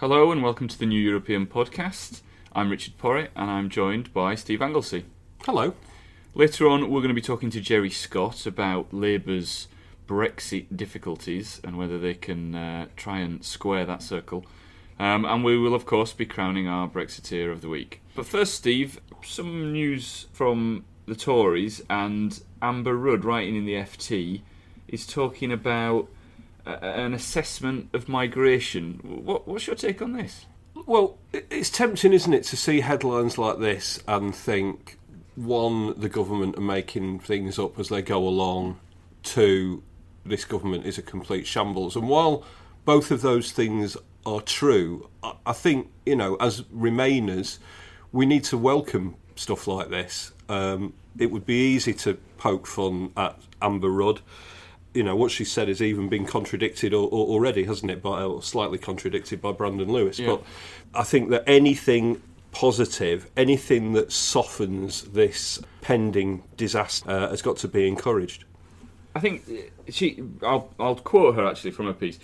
Hello and welcome to the New European Podcast. I'm Richard Porritt and I'm joined by Steve Anglesey. Hello. Later on, we're going to be talking to Geri Scott about Labour's Brexit difficulties and whether they can uh, try and square that circle. Um, and we will, of course, be crowning our Brexiteer of the week. But first, Steve, some news from the Tories and Amber Rudd, writing in the FT, is talking about an assessment of migration. What, what's your take on this? Well, it's tempting, isn't it, to see headlines like this and think, one, the government are making things up as they go along, two, this government is a complete shambles. And while both of those things are true, I- think, you know, as Remainers, we need to welcome stuff like this. Um, it would be easy to poke fun at Amber Rudd. You know, what she said has even been contradicted or, or already, hasn't it? By, or slightly contradicted by Brandon Lewis. Yeah. But I think that anything positive, anything that softens this pending disaster, uh, has got to be encouraged. I think uh, she. I'll, I'll quote her actually from her piece.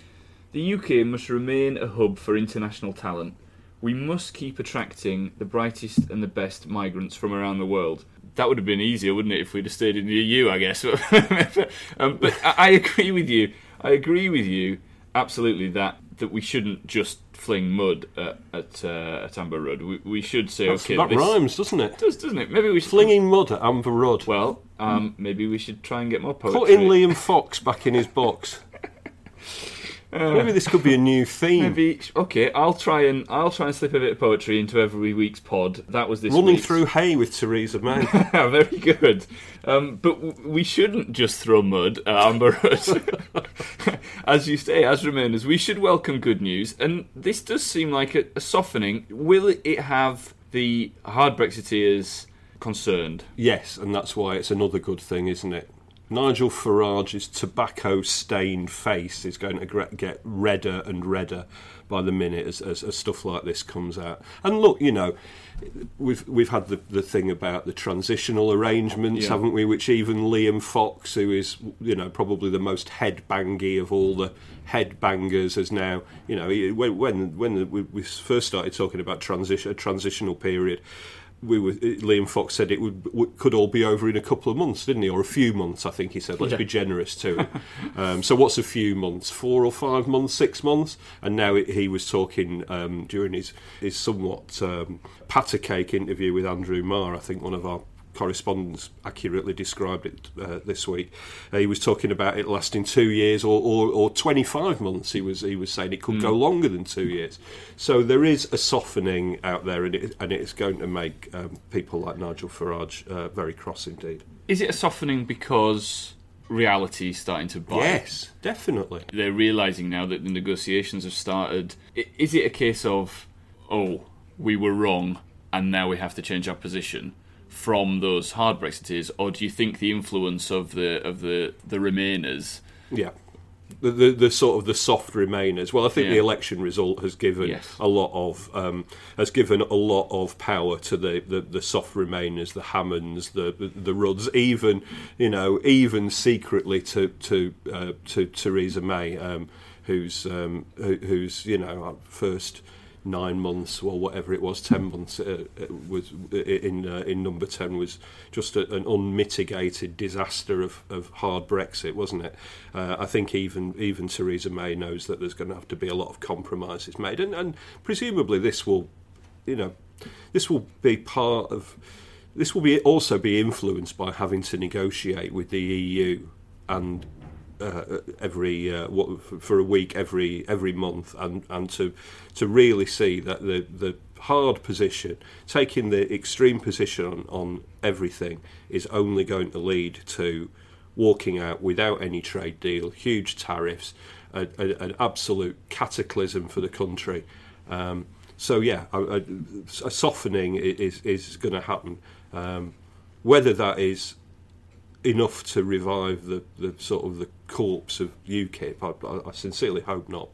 The UK must remain a hub for international talent. We must keep attracting the brightest and the best migrants from around the world. That would have been easier, wouldn't it, if we'd have stayed in the EU, I guess. um, but I, I agree with you. I agree with you absolutely that, that we shouldn't just fling mud at at, uh, at Amber Rudd. We, we should say, That's- okay, that this rhymes, doesn't it? does, doesn't it? Maybe we should Flinging mud at Amber Rudd. Well, um, maybe we should try and get more poetry. Put in Liam Fox back in his box. Maybe this could be a new theme. Maybe okay. I'll try and I'll try and slip a bit of poetry into every week's pod. That was this Running week's. through hay with Theresa May. Very good. Um, but w- we shouldn't just throw mud at Amber Rudd. as you say, as Remainers, we should welcome good news. And this does seem like a, a softening. Will it have the hard Brexiteers concerned? yes, and that's why it's another good thing, isn't it? Nigel Farage's tobacco stained face is going to get redder and redder by the minute as, as, as stuff like this comes out. And look, you know, we've we've had the, the thing about the transitional arrangements, Yeah. haven't we? Which even Liam Fox, who is you know probably the most headbangy of all the headbangers, has now you know when when when we, we first started talking about transition a transitional period. We were, Liam Fox said it would, could all be over in a couple of months, didn't he? Or a few months, I think he said. Let's Yeah. be generous to him. um, so, what's a few months? Four or five months? Six months? And now it, he was talking um, during his his somewhat um, patter cake interview with Andrew Marr. I think one of our correspondents accurately described it uh, this week. Uh, he was talking about it lasting two years or, or, or 25 months. He was he was saying it could go longer than two years. So there is a softening out there, and it, and it's going to make um, people like Nigel Farage uh, very cross indeed. Is it a softening because reality is starting to bite? Yes, definitely. they're realizing now that the negotiations have started. Is it a case of, oh, we were wrong, and now we have to change our position from those hard Brexiteers, or do you think the influence of the of the the Remainers? Yeah. The, the, the sort of the soft remainers. Well, I think the election result has given Yes. a lot of um, has given a lot of power to the, the, the soft remainers, the Hammonds, the, the the Rudds, even you know even secretly to to uh, to Theresa May, um, who's um, who, who's you know first nine months or whatever it was, ten months uh, uh, was uh, in uh, in number ten was just a, an unmitigated disaster of, of hard Brexit, wasn't it? Uh, I think even even Theresa May knows that there's going to have to be a lot of compromises made, and, and presumably this will, you know, this will be part of. This will be also be influenced by having to negotiate with the EU and uh, every uh, what, for a week every every month, and, and to to really see that the the hard position, taking the extreme position on, on everything, is only going to lead to walking out without any trade deal, huge tariffs, a, a, an absolute cataclysm for the country. Um, so yeah, a, a, softening is is going to happen. Um, whether that is enough to revive the, the sort of the corpse of UKIP. I, I sincerely hope not,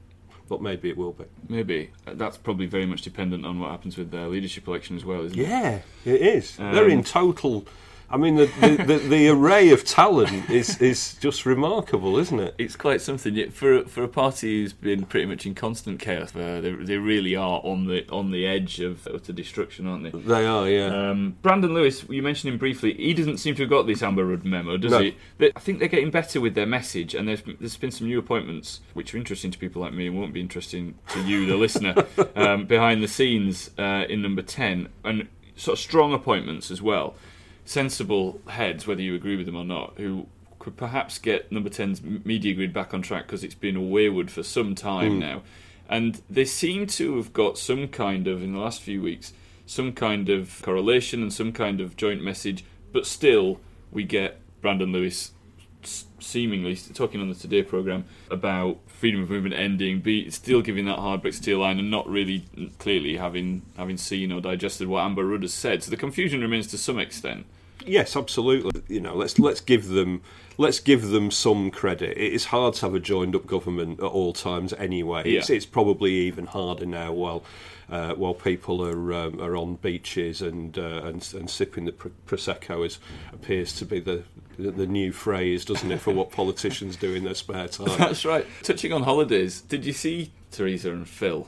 but maybe it will be. Maybe that's probably very much dependent on what happens with their leadership election as well, isn't it? Yeah, it is. Um, They're in total I mean, the, the, the, the, array of talent is, is just remarkable, isn't it? It's quite something for for a party who's been pretty much in constant chaos. Uh, they, they really are on the on the edge of utter destruction, aren't they? They are, yeah. Um, Brandon Lewis, you mentioned him briefly. He doesn't seem to have got this Amber Rudd memo, does no. he? They, I think they're getting better with their message, and there's there's been some new appointments which are interesting to people like me and won't be interesting to you, the listener, um, behind the scenes uh, in number ten, and sort of strong appointments as well sensible heads, whether you agree with them or not, who could perhaps get number 10's media grid back on track because it's been a wayward for some time mm. now. And they seem to have got some kind of, in the last few weeks, some kind of correlation and some kind of joint message, but still we get Brandon Lewis seemingly talking on the Today programme about freedom of movement ending, be still giving that hard Brexiteer line and not really clearly having having seen or digested what Amber Rudd has said. So the confusion remains to some extent. Yes, absolutely. You know, let's let's give them let's give them some credit. It is hard to have a joined up government at all times anyway. Yeah. It's, it's probably even harder now while uh, while people are um, are on beaches and, uh, and and sipping the prosecco as appears to be the the new phrase, doesn't it, for what politicians do in their spare time? That's right. Touching on holidays, did you see Theresa and Phil?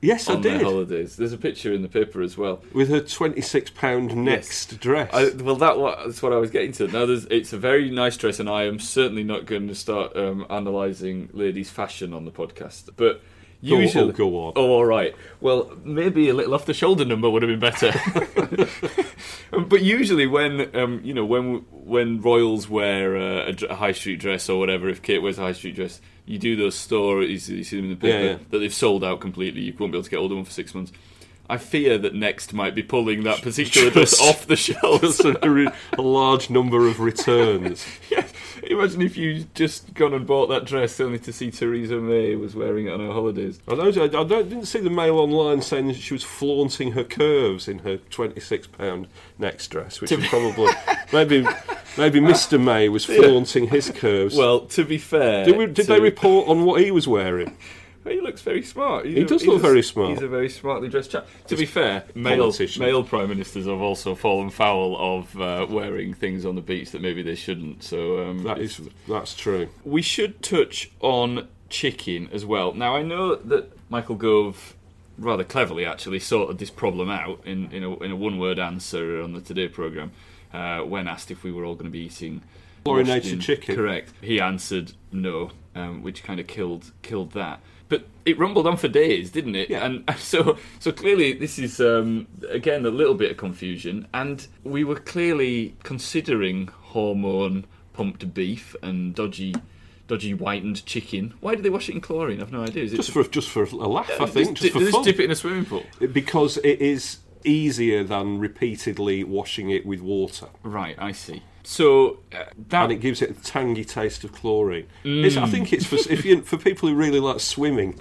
Yes, I did. Holidays. There's a picture in the paper as well with her twenty-six pound next yes. dress. I, well, that that's what I was getting to. Now, it's a very nice dress, and I am certainly not going to start um, analysing ladies' fashion on the podcast. But usually, go, go on. Oh, all right. Well, maybe a little off-the-shoulder number would have been better. but usually, when um, you know, when when royals wear a, a high street dress or whatever, if Kate wears a high street dress you do those stories, you see them in the paper, yeah, yeah. that they've sold out completely. You won't be able to get older one for six months. I fear that Next might be pulling that particular dress off the shelves. a, re- a, large number of returns. yes. Imagine if you just gone and bought that dress only to see Theresa May was wearing it on her holidays. I, don't, I, I didn't see the mail online saying that she was flaunting her curves in her £26 Next dress, which is probably maybe maybe Mr May was flaunting his curves. Well, to be fair, did, we, did to... they report on what he was wearing? he looks very smart. He's he does look a, very smart. He's a very smartly dressed chap. To be fair, male, male prime ministers have also fallen foul of uh, wearing things on the beach that maybe they shouldn't. So um, that is that's true. We should touch on chicken as well. Now I know that Michael Gove rather cleverly actually sorted this problem out in, in a, in a one word answer on the Today programme uh, when asked if we were all going to be eating chlorinated chicken. Correct. He answered no, um, which kind of killed killed that but it rumbled on for days, didn't it? Yeah. And so, so clearly, this is um, again a little bit of confusion, and we were clearly considering hormone pumped beef and dodgy. Dodgy whitened chicken. Why do they wash it in chlorine? I've no idea. Is just for just for a laugh, uh, I think. Just, just for just dip it in a swimming pool. Because it is easier than repeatedly washing it with water. Right, I see. So uh, that and it gives it a tangy taste of chlorine. Mm. I think it's for if you, for people who really like swimming,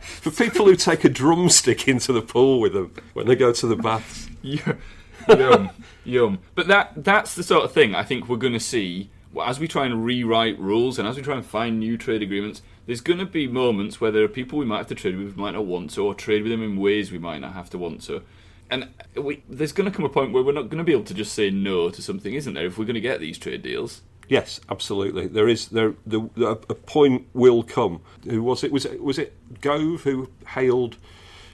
for people who take a drumstick into the pool with them when they go to the baths. yum, yum. But that that's the sort of thing I think we're going to see as we try and rewrite rules and as we try and find new trade agreements. There's going to be moments where there are people we might have to trade with, we might not want to, or trade with them in ways we might not have to want to and we, there's going to come a point where we're not going to be able to just say no to something, isn't there? If we're going to get these trade deals. Yes, absolutely. There is there the, the, a point will come. Who was it? Was it was it Gove who hailed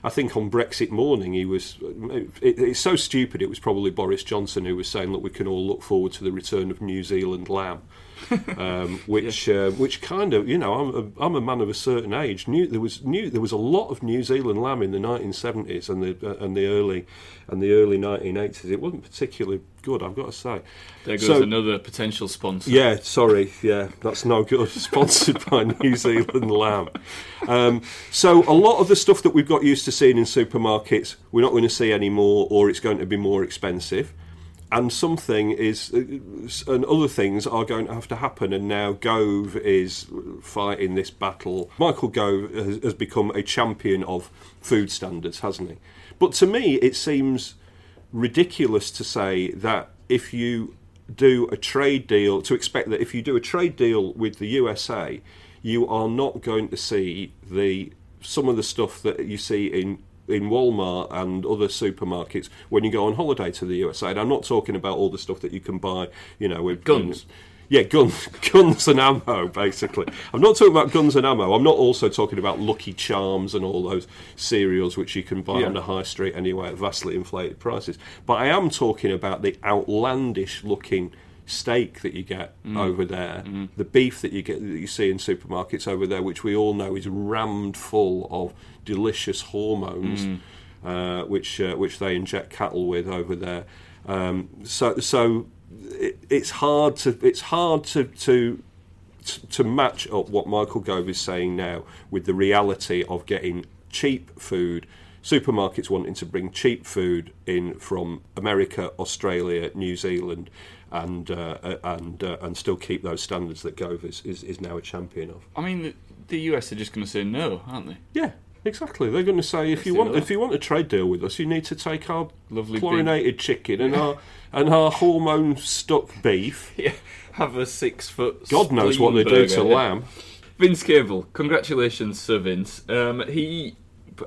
I think on Brexit morning he was. It, it's so stupid. It was probably Boris Johnson who was saying, "Look, we can all look forward to the return of New Zealand lamb." um, which uh, which kind of you know I'm a, I'm a man of a certain age. New, there was new there was a lot of New Zealand lamb in the 1970s and the uh, and the early and the early 1980s. It wasn't particularly good, I've got to say. There goes So- another potential sponsor. Yeah, sorry, yeah, that's no good. Sponsored by New Zealand Lamb. Um, so a lot of the stuff that we've got used to seeing in supermarkets, we're not going to see anymore, or it's going to be more expensive. And something is, uh, and other things are going to have to happen. And now Gove is fighting this battle. Michael Gove has, has become a champion of food standards, hasn't he? But to me, it seems ridiculous to say that if you do a trade deal, to expect that if you do a trade deal with the USA, you are not going to see the some of the stuff that you see in in Walmart and other supermarkets when you go on holiday to the USA. And I'm not talking about all the stuff that you can buy, you know, with Guns. yeah, guns, guns and ammo, basically. I'm not talking about guns and ammo. I'm not also talking about Lucky Charms and all those cereals which you can buy Yeah. on the high street anyway at vastly inflated prices. But I am talking about the outlandish looking steak that you get over there, the beef that you get that you see in supermarkets over there, which we all know is rammed full of delicious hormones, uh, which uh, which they inject cattle with over there. Um, so so it, it's hard to it's hard to to to match up what Michael Gove is saying now with the reality of getting cheap food, supermarkets wanting to bring cheap food in from America, Australia, New Zealand, and uh, uh, and uh, and still keep those standards that Gove is, is, is now a champion of. I mean, the, the US are just going to say no, aren't they? Yeah. Exactly. They're going to say if you want if you want a trade deal with us, you need to take our Lovely chlorinated chicken and our and our hormone stuck beef. Yeah, have a six foot. God knows what they do to lamb. Vince Cable, congratulations, Sir Vince. Um, he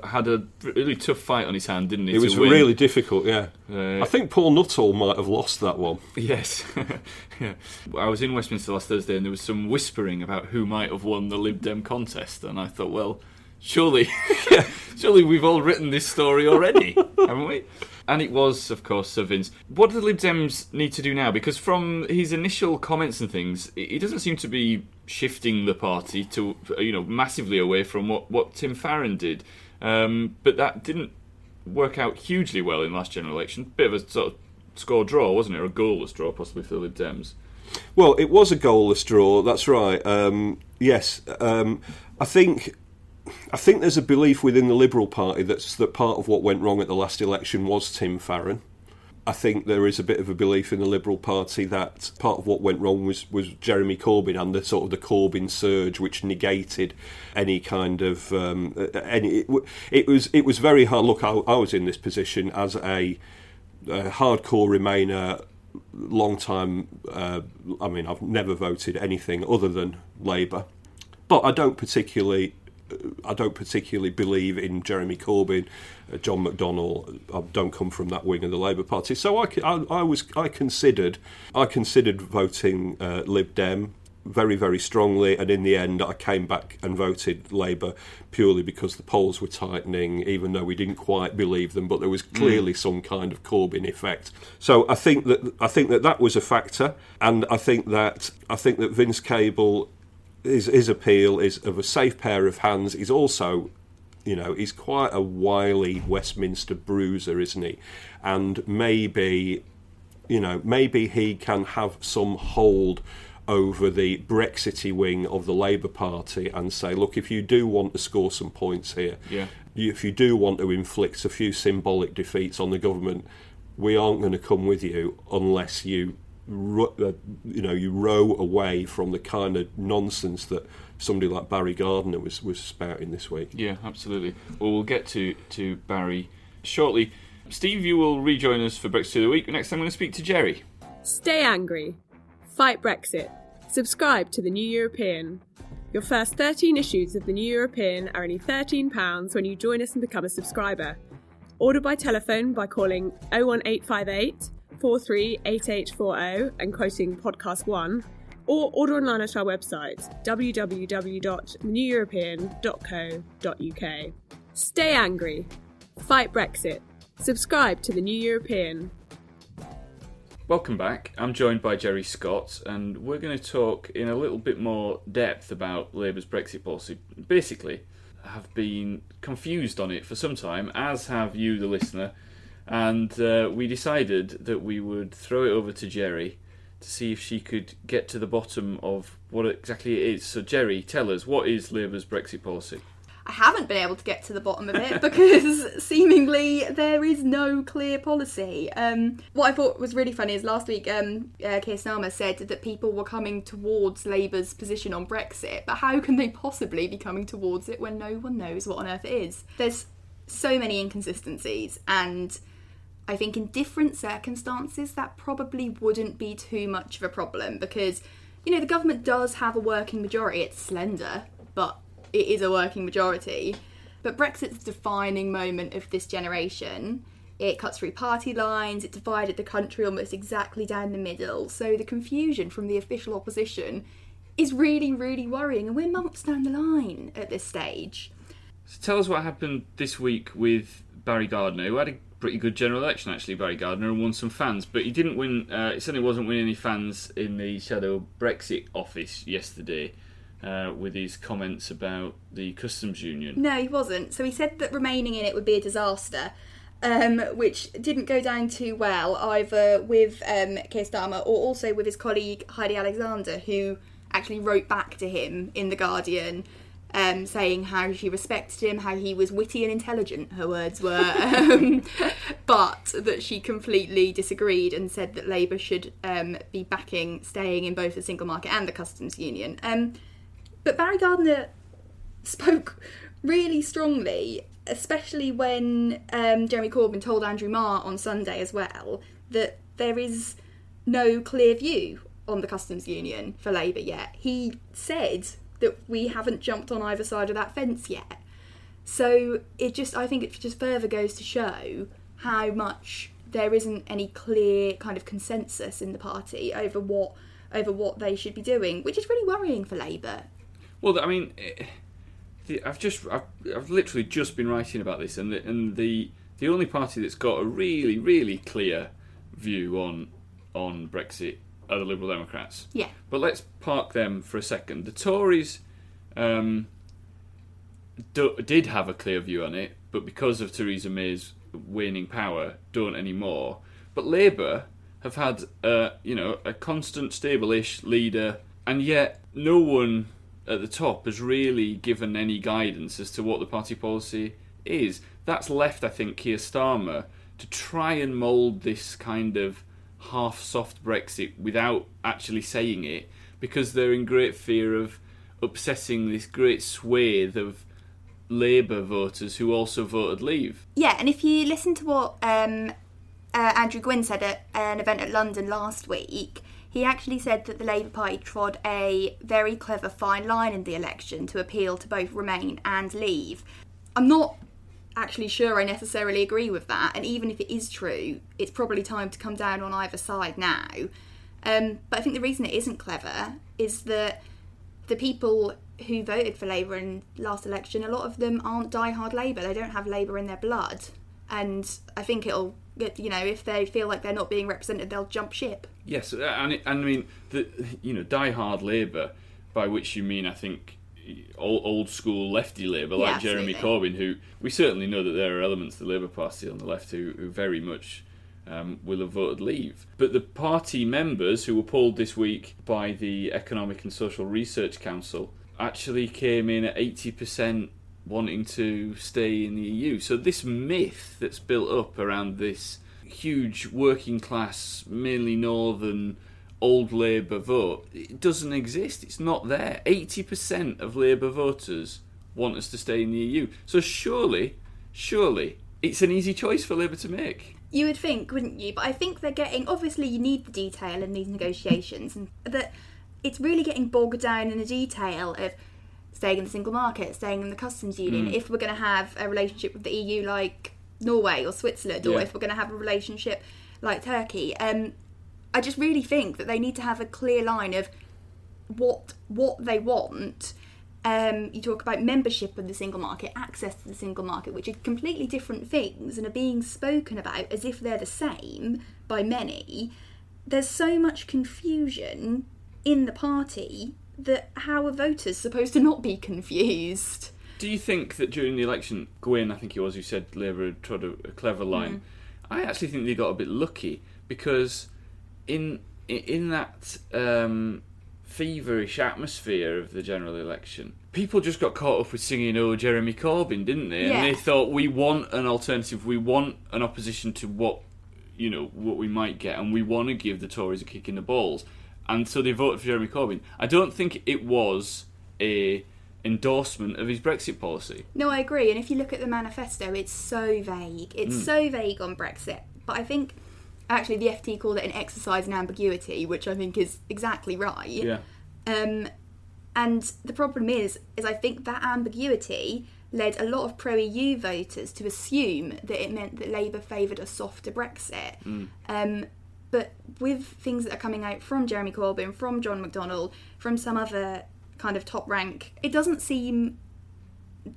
had a really tough fight on his hand, didn't he? It was win? really difficult, yeah. Uh, I think Paul Nuttall might have lost that one. Yes. yeah. I was in Westminster last Thursday and there was some whispering about who might have won the Lib Dem contest, and I thought, well, surely, surely we've all written this story already, haven't we? And it was, of course, Sir Vince. What do the Lib Dems need to do now? Because from his initial comments and things, he he doesn't seem to be shifting the party to, you know, massively away from what, what Tim Farron did. Um, but that didn't work out hugely well in last general election. Bit of a sort of score draw, wasn't it? Or a goalless draw, possibly for the Lib Dems. Well, it was a goalless draw. That's right. Um, yes, um, I think. I think there's a belief within the Liberal Party that's that part of what went wrong at the last election was Tim Farron. I think there is a bit of a belief in the Liberal Party that part of what went wrong was, was Jeremy Corbyn and the sort of the Corbyn surge, which negated any kind of um, any. It, it was it was very hard. Look, I, I was in this position as a, a hardcore Remainer, long time. Uh, I mean, I've never voted anything other than Labour, but I don't particularly. I don't particularly believe in Jeremy Corbyn, Uh, John McDonnell. I don't come from that wing of the Labour Party, so I, I, I was I considered I considered voting uh, Lib Dem very very strongly, and in the end I came back and voted Labour purely because the polls were tightening, even though we didn't quite believe them, but there was mm. clearly some kind of Corbyn effect. So I think that I think that that was a factor, and I think that I think that Vince Cable his, his appeal is of a safe pair of hands. He's also, you know, he's quite a wily Westminster bruiser, isn't he? And maybe, you know, maybe he can have some hold over the Brexity wing of the Labour Party and say, look, if you do want to score some points here, Yeah. you, if you do want to inflict a few symbolic defeats on the government, we aren't going to come with you unless you, uh, you know, you row away from the kind of nonsense that somebody like Barry Gardiner was was spouting this week. Yeah, absolutely. Well, we'll get to, to Barry shortly. Steve, you will rejoin us for Brexit of the Week. Next time, I'm going to speak to Geri. Stay angry. Fight Brexit. Subscribe to The New European. Your first 13 issues of The New European are only £13 when you join us and become a subscriber. Order by telephone by calling 01858 438840 and quoting podcast 1, or order online at our website www.neweuropean.co.uk. Stay angry. Fight Brexit. Subscribe to the New European. Welcome back. I'm joined by Geri Scott, and we're going to talk in a little bit more depth about Labour's Brexit policy. Basically, I have been confused on it for some time, as have you, the listener, and uh, we decided that we would throw it over to Geri to see if she could get to the bottom of what exactly it is. So, Geri, tell us what is Labour's Brexit policy? I haven't been able to get to the bottom of it because seemingly there is no clear policy. Um, what I thought was really funny is last week um, uh, Keir Starmer said that people were coming towards Labour's position on Brexit, but how can they possibly be coming towards it when no one knows what on earth it is? There's so many inconsistencies, and I think in different circumstances that probably wouldn't be too much of a problem because, you know, the government does have a working majority. It's slender, but it is a working majority. But Brexit's defining moment of this generation. It cuts through party lines, it divided the country almost exactly down the middle. So the confusion from the official opposition is really, really worrying. And we're months down the line at this stage. So, tell us what happened this week with Barry Gardiner, who had a pretty good general election, actually, Barry Gardiner, and won some fans. But he didn't win, uh, he certainly wasn't winning any fans in the Shadow Brexit office yesterday uh, with his comments about the customs union. No, he wasn't. So he said that remaining in it would be a disaster. Um, which didn't go down too well either with um, Keir Starmer or also with his colleague Heidi Alexander, who actually wrote back to him in The Guardian um, saying how she respected him, how he was witty and intelligent, her words were, um, but that she completely disagreed and said that Labour should um, be backing staying in both the single market and the customs union. Um, but Barry Gardiner spoke really strongly, especially when um, Jeremy Corbyn told Andrew Marr on Sunday as well that there is no clear view on the customs union for Labour yet. He said that we haven't jumped on either side of that fence yet. So it just, I think it just further goes to show how much there isn't any clear kind of consensus in the party over what over what they should be doing, which is really worrying for Labour. Well, I mean, eh, I've just, I've, I've literally just been writing about this, and the, and the the only party that's got a really, really clear view on on Brexit are the Liberal Democrats. Yeah. But let's park them for a second. The Tories um, do, did have a clear view on it, but because of Theresa May's waning power, don't anymore. But Labour have had, uh, you know, a constant, stable-ish leader, and yet no one at the top has really given any guidance as to what the party policy is. That's left, I think, Keir Starmer to try and mould this kind of half soft Brexit without actually saying it because they're in great fear of upsetting this great swathe of Labour voters who also voted Leave. Yeah, and if you listen to what um, uh, Andrew Gwynne said at an event at London last week, he actually said that the Labour Party trod a very clever fine line in the election to appeal to both Remain and Leave. I'm not actually sure I necessarily agree with that, and even if it is true, it's probably time to come down on either side now. Um, but I think the reason it isn't clever is that the people who voted for Labour in last election, a lot of them aren't die-hard Labour. They don't have Labour in their blood, and I think it'll you know if they feel like they're not being represented, they'll jump ship. Yes, and, it, and I mean the you know die-hard Labour, by which you mean I think old, old school lefty Labour like Yeah, Jeremy. Corbyn, who we certainly know that there are elements of the Labour Party on the left who, who very much um, will have voted Leave. But the party members who were polled this week by the Economic and Social Research Council actually came in at eighty percent wanting to stay in the EU. So this myth that's built up around this huge working class, mainly northern old Labour vote, it doesn't exist. It's not there. 80% of Labour voters want us to stay in the EU. So surely, surely, it's an easy choice for Labour to make. You would think, wouldn't you? But I think they're getting. Obviously, you need the detail in these negotiations, and that it's really getting bogged down in the detail of staying in the single market, staying in the customs union. If we're going to have a relationship with the EU like Norway or Switzerland, or if we're going to have a relationship like Turkey, um, I just really think that they need to have a clear line of what what they want Um, you talk about membership of the single market, access to the single market, which are completely different things and are being spoken about as if they're the same by many. There's so much confusion in the party that how are voters supposed to not be confused? Do you think that during the election, Gwynne, I think it was, who said Labour had trod a, a clever line? I actually think they got a bit lucky because in in that um, feverish atmosphere of the general election, people just got caught up with singing "Oh, Jeremy Corbyn," didn't they? Yeah. And they thought we want an alternative, we want an opposition to what you know what we might get, and we want to give the Tories a kick in the balls, and so they voted for Jeremy Corbyn. I don't think it was a endorsement of his Brexit policy. No, I agree. And if you look at the manifesto, it's so vague. It's so vague on Brexit. But I think actually the FT called it an exercise in ambiguity, which I think is exactly right. Yeah. Um, and the problem is, is I think that ambiguity led a lot of pro-EU voters to assume that it meant that Labour favoured a softer Brexit. Um, but with things that are coming out from Jeremy Corbyn, from John McDonnell, from some other kind of top rank, it doesn't seem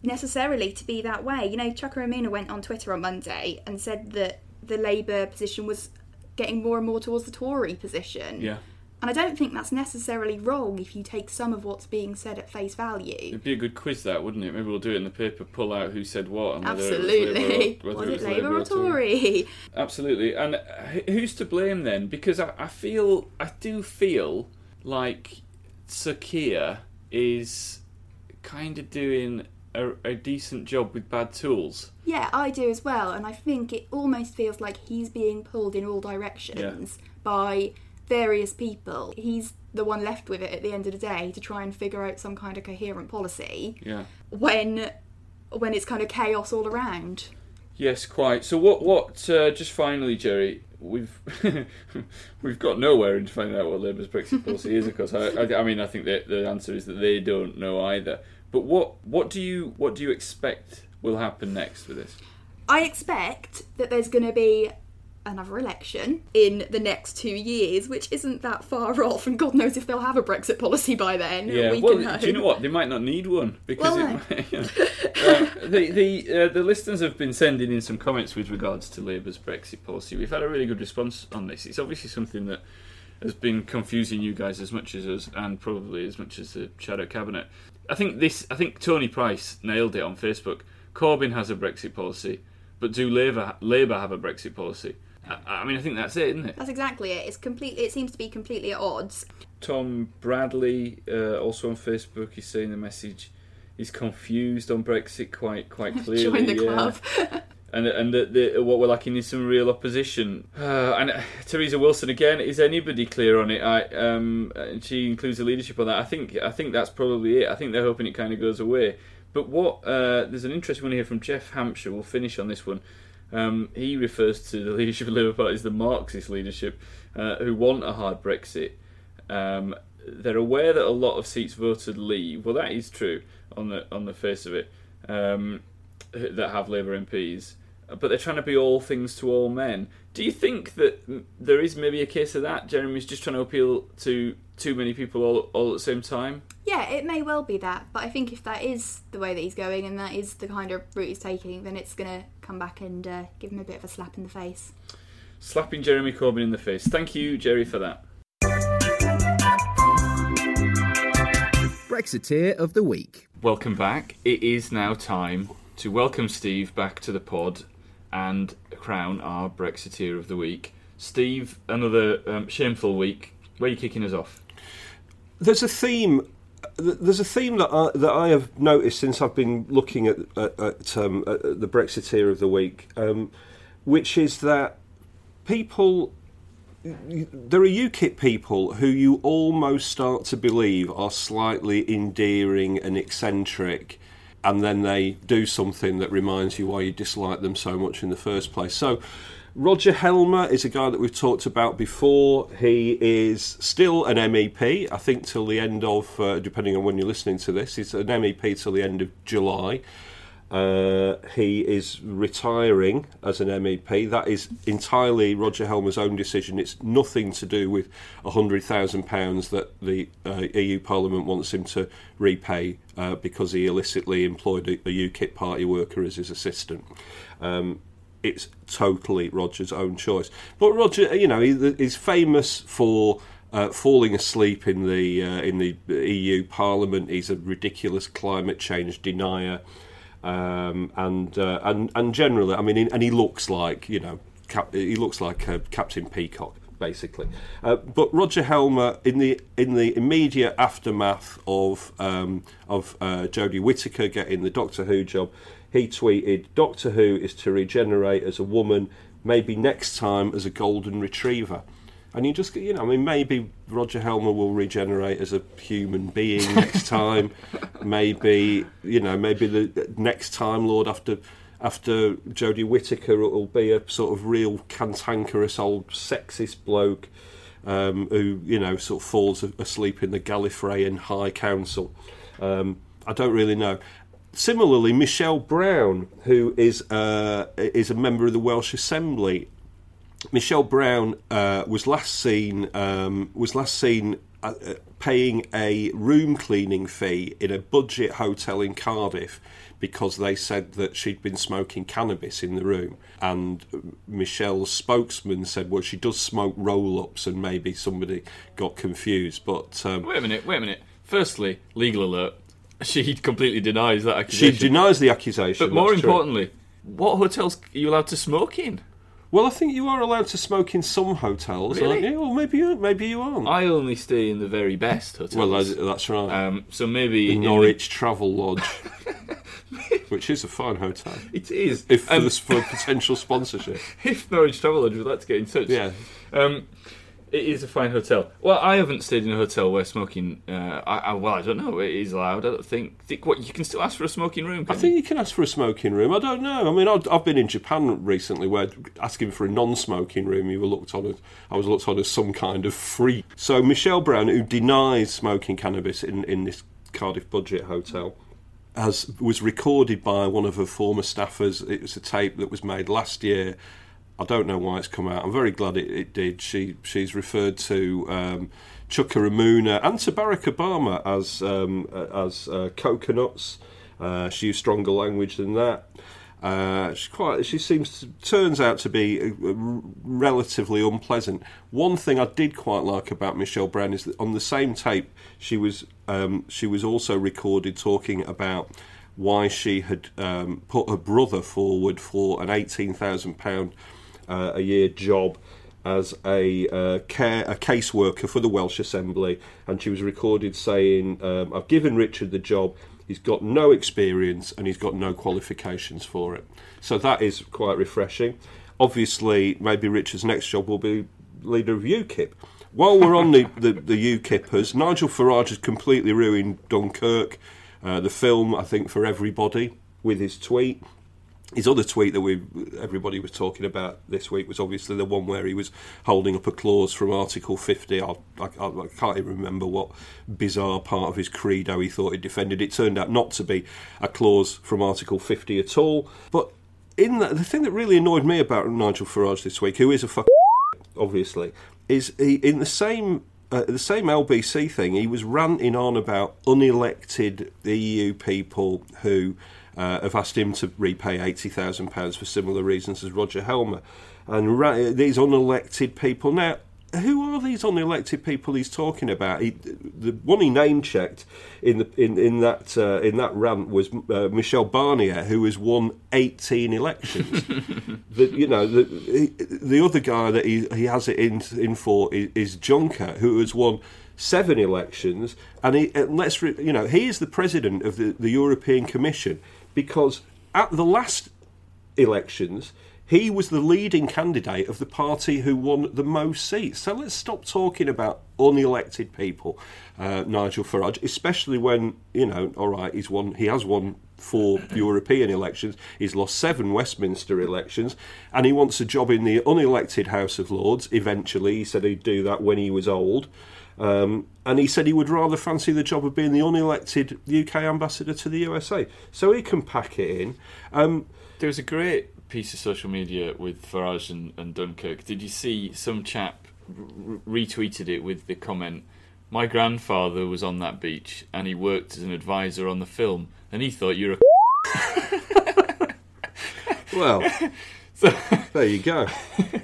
necessarily to be that way. You know, Chuka Umunna went on Twitter on Monday and said that the Labour position was getting more and more towards the Tory position. Yeah. And I don't think that's necessarily wrong if you take some of what's being said at face value. It'd be a good quiz, that wouldn't it? Maybe we'll do it in the paper, pull out who said what, and whether Absolutely. it was Labour or, Was it Labour or Tory. Tory? Absolutely. And who's to blame then? Because I, I feel, I do feel like Keir is kind of doing a, a decent job with bad tools. Yeah, I do as well, and I think it almost feels like he's being pulled in all directions by various people. He's the one left with it at the end of the day to try and figure out some kind of coherent policy Yeah. when when it's kind of chaos all around. Yes, quite. So what? What? Uh, just finally, Geri, we've we've got nowhere into finding out what Labour's Brexit policy is. Of course, I, I, I mean, I think the the answer is that they don't know either. But what what do you what do you expect will happen next with this? I expect that there's going to be another election in the next two years, which isn't that far off, and God knows if they'll have a Brexit policy by then. Yeah. we well, can do you know what? They might not need one because Well, it no. might, you know. uh, the the uh, the listeners have been sending in some comments with regards to Labour's Brexit policy. We've had a really good response on this. It's obviously something that has been confusing you guys as much as us, and probably as much as the shadow cabinet. I think this. I think Tony Price nailed it on Facebook. Corbyn has a Brexit policy, but do Labour Labour have a Brexit policy? I, I mean, I think that's it, isn't it? That's exactly it. It's completely. It seems to be completely at odds. Tom Bradley, uh, also on Facebook, is saying the message. He's confused on Brexit quite quite clearly. Join the yeah. and and the, the, what we're lacking is some real opposition. Uh, and uh, Theresa Wilson again. Is anybody clear on it? I um, she includes the leadership on that. I think I think that's probably it. I think they're hoping it kind of goes away. But what uh, there's an interesting one here from Jeff Hampshire. We'll finish on this one. Um, he refers to the leadership of Labour Party as the Marxist leadership, uh, who want a hard Brexit. Um, they're aware that a lot of seats voted leave. Well, that is true on the on the face of it. Um, that have Labour MPs, but they're trying to be all things to all men. Do you think that there is maybe a case of that? Jeremy's just trying to appeal to too many people all, all at the same time. Yeah, it may well be that, but I think if that is the way that he's going and that is the kind of route he's taking, then it's going to come back and uh, give him a bit of a slap in the face. Slapping Jeremy Corbyn in the face. Thank you, Geri, for that. Brexiteer of the Week. Welcome back. It is now time to welcome Steve back to the pod and crown our Brexiteer of the week. Steve, another um, shameful week. Where are you kicking us off? There's a theme. There's a theme that I, that I have noticed since I've been looking at at, at, um, at the Brexiteer of the week, um, which is that people. There are UKIP people who you almost start to believe are slightly endearing and eccentric, and then they do something that reminds you why you dislike them so much in the first place. So, Roger Helmer is a guy that we've talked about before. He is still an MEP, I think, till the end of, uh, depending on when you're listening to this, he's an MEP till the end of July. Uh, he is retiring as an MEP. That is entirely Roger Helmer's own decision. It's nothing to do with £100,000 that the uh, EU Parliament wants him to repay uh, because he illicitly employed a, a, UKIP party worker as his assistant. Um, it's totally Roger's own choice. But Roger, you know, he, he's famous for. Uh, falling asleep in the uh, in the EU Parliament, he's a ridiculous climate change denier. Um, and uh, and and generally, I mean, and he looks like you know, Cap- he looks like uh, Captain Peacock basically. Uh, but Roger Helmer, in the in the immediate aftermath of um, of uh, Jodie Whittaker getting the Doctor Who job, he tweeted, "Doctor Who is to regenerate as a woman, maybe next time as a golden retriever." And you just you know I mean maybe Roger Helmer will regenerate as a human being next time. Maybe you know maybe the next time Lord after after Jodie Whittaker will be a sort of real cantankerous old sexist bloke um, who you know sort of falls asleep in the Gallifreyan High Council. Um, I don't really know. Similarly, Michelle Brown, who is uh, is a member of the Welsh Assembly, Michelle Brown uh, was last seen um, was last seen uh, uh, paying a room cleaning fee in a budget hotel in Cardiff because they said that she'd been smoking cannabis in the room. And Michelle's spokesman said, well, she does smoke roll ups, and maybe somebody got confused. But um, wait a minute, wait a minute. Firstly, legal alert. She completely denies that accusation. She denies the accusation. But more importantly, true. what hotels are you allowed to smoke in? Well, I think you are allowed to smoke in some hotels, really? aren't you? Or maybe you, maybe you aren't. I only stay in the very best hotels. Well, that's right. Um, so maybe the Norwich the... Travel Lodge, which is a fine hotel. It is. If for, um, for potential sponsorship. If Norwich Travel Lodge would like to get in touch, yeah. Um, it is a fine hotel. Well, I haven't stayed in a hotel where smoking. Uh, I, I, well, I don't know. It is allowed. I don't think. think what you can still ask for a smoking room. I think you? you can ask for a smoking room. I don't know. I mean, I've, I've been in Japan recently where asking for a non-smoking room, you were looked on as I was looked on as some kind of freak. So Michelle Brown, who denies smoking cannabis in in this Cardiff budget hotel. As was recorded by one of her former staffers. It was a tape that was made last year I don't know why it's come out. I'm very glad it, it did. She she's referred to um, Chuka Umunna and to Barack Obama as um, as uh, coconuts. Uh, she used stronger language than that. Uh, she quite. She seems to, turns out to be uh, relatively unpleasant. One thing I did quite like about Michelle Brown is that on the same tape she was um, she was also recorded talking about why she had um, put her brother forward for an eighteen thousand pound uh, a year job as a uh, care a caseworker for the Welsh Assembly, and she was recorded saying, um, "I've given Richard the job. He's got no experience and he's got no qualifications for it." So that is quite refreshing. Obviously, maybe Richard's next job will be leader of UKIP. While we're on the, the, the UKIPers, Nigel Farage has completely ruined Dunkirk, uh, the film, I think, for everybody, with his tweet his other tweet that we everybody was talking about this week was obviously the one where he was holding up a clause from Article 50. I, I, I, can't even remember what bizarre part of his credo he thought he defended. It turned out not to be a clause from Article 50 at all. But in the thing that really annoyed me about Nigel Farage this week, who is a fuck, obviously, is he in the same uh, the same LBC thing. He was ranting on about unelected EU people who uh, have asked him to repay £80,000 for similar reasons as Roger Helmer. And ra- these unelected people. Now, who are these unelected people he's talking about? He, the one he name checked in the in in that uh, in that rant was uh, Michel Barnier, who has won eighteen elections. the, you know the the other guy that he he has it in in for is, is Juncker, who has won seven elections, and he, let's you know he is the president of the, the European Commission because at the last elections, he was the leading candidate of the party who won the most seats. So let's stop talking about unelected people, uh, Nigel Farage, especially when you know, all right, he's won, he has won four European elections, he's lost seven Westminster elections, and he wants a job in the unelected House of Lords. Eventually, he said he'd do that when he was old. Um, and he said he would rather fancy the job of being the unelected UK ambassador to the USA. So he can pack it in. Um, There was a great piece of social media with Farage and, and Dunkirk. Did you see some chap r- retweeted it with the comment, "My grandfather was on that beach and he worked as an advisor on the film, and he thought you're a." well, there you go.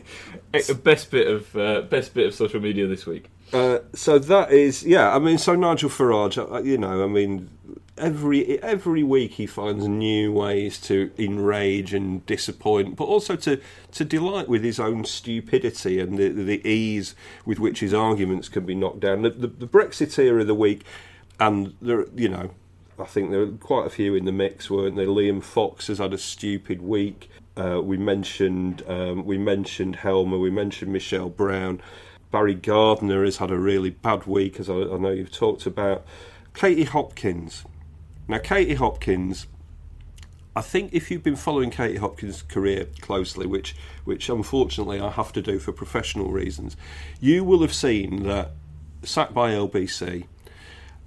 best bit of uh, best bit of social media this week. Uh, so that is, yeah. I mean, so Nigel Farage, uh, you know, I mean, every every week he finds new ways to enrage and disappoint, but also to to delight with his own stupidity and the the ease with which his arguments can be knocked down. The, the, the Brexiteer of the week, and there, you know, I think there were quite a few in the mix, weren't there? Liam Fox has had a stupid week. Uh, we mentioned um, we mentioned Helmer, we mentioned Michelle Brown. Barry Gardiner has had a really bad week, as I, I know you've talked about. Katie Hopkins. Now, Katie Hopkins, I think if you've been following Katie Hopkins' career closely, which which unfortunately I have to do for professional reasons, you will have seen that sacked by LBC.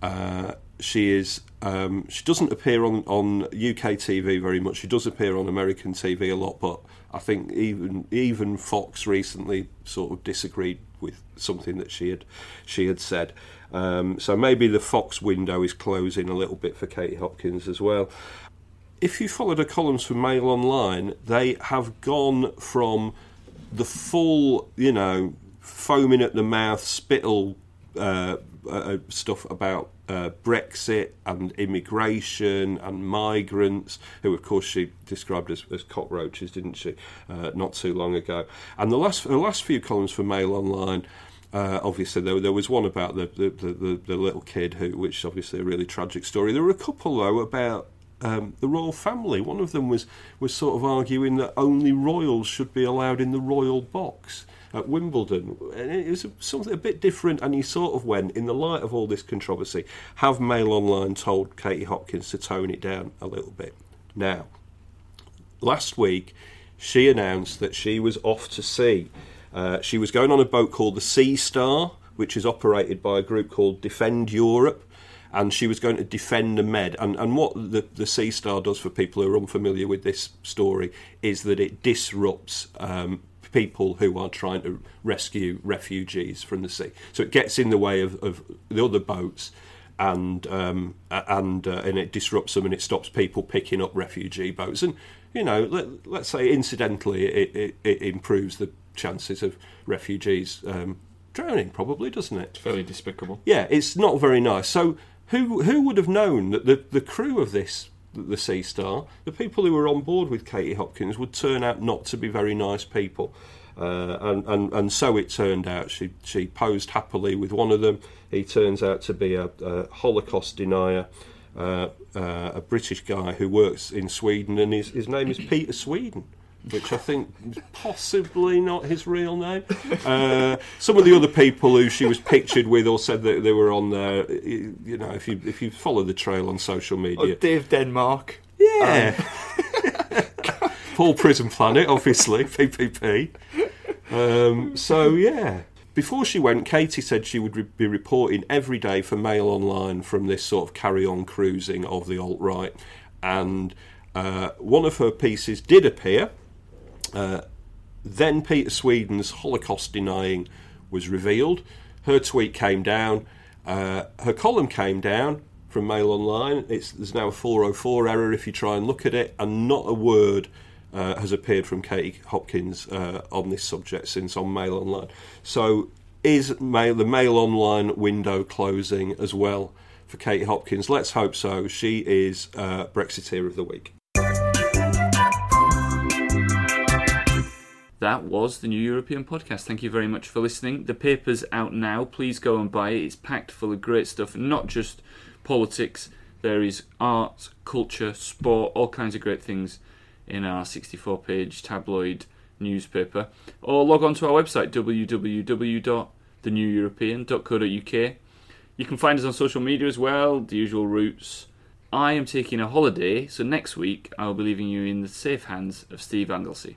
Uh, she is um, she doesn't appear on, on UK TV very much. She does appear on American TV a lot, but I think even even Fox recently sort of disagreed with something that she had she had said. Um, so maybe the Fox window is closing a little bit for Katie Hopkins as well. If you followed her columns for Mail Online, they have gone from the full, you know, foaming at the mouth, spittle uh, uh, stuff about uh, Brexit and immigration and migrants, who of course she described as, as cockroaches, didn't she, uh, not too long ago. And the last the last few columns for Mail Online. Uh, obviously, there, there was one about the the, the, the little kid, who, which is obviously a really tragic story. There were a couple though about um, the royal family. One of them was was sort of arguing that only royals should be allowed in the royal box at Wimbledon. And it was something a bit different, and he sort of went, in the light of all this controversy, have Mail Online told Katie Hopkins to tone it down a little bit. Now, last week, she announced that she was off to sea. Uh, she was going on a boat called the C-Star, which is operated by a group called Defend Europe. And she was going to defend the Med. And, and what the, the C-Star does for people who are unfamiliar with this story is that it disrupts um, people who are trying to rescue refugees from the sea. So it gets in the way of, of the other boats and um, and uh, and it disrupts them and it stops people picking up refugee boats. And you know, let, let's say incidentally, it, it, it improves the chances of refugees um, drowning. Probably doesn't it? It's fairly despicable. Yeah, it's not very nice. So who who would have known that the the crew of this the C-Star, the people who were on board with Katie Hopkins would turn out not to be very nice people. Uh, and, and, and so it turned out. She, she posed happily with one of them. He turns out to be a, a Holocaust denier, uh, uh, a British guy who works in Sweden, and his, his name is Peter Sweden which I think is possibly not his real name. Uh, some of the other people who she was pictured with or said that they were on there, you know, if you if you follow the trail on social media, oh, Dave Denmark, yeah, um. Paul Prison Planet, obviously PPP. Um, so yeah. Before she went, Katie said she would re- be reporting every day for Mail Online from this sort of carry-on cruising of the alt right, and uh, one of her pieces did appear uh, then Peter Sweden's Holocaust denying was revealed. Her tweet came down. Uh, her column came down from Mail Online. It's, there's now a 404 error if you try and look at it, and not a word uh, has appeared from Katie Hopkins uh, on this subject since on Mail Online. So, is mail, the Mail Online window closing as well for Katie Hopkins? Let's hope so. She is uh, Brexiteer of the week. That was the New European Podcast. Thank you very much for listening. The paper's out now. Please go and buy it. It's packed full of great stuff, not just politics. There is art, culture, sport, all kinds of great things in our 64 page tabloid newspaper. Or log on to our website, www.theneweuropean.co.uk. You can find us on social media as well, the usual routes. I am taking a holiday, so next week I will be leaving you in the safe hands of Steve Anglesey.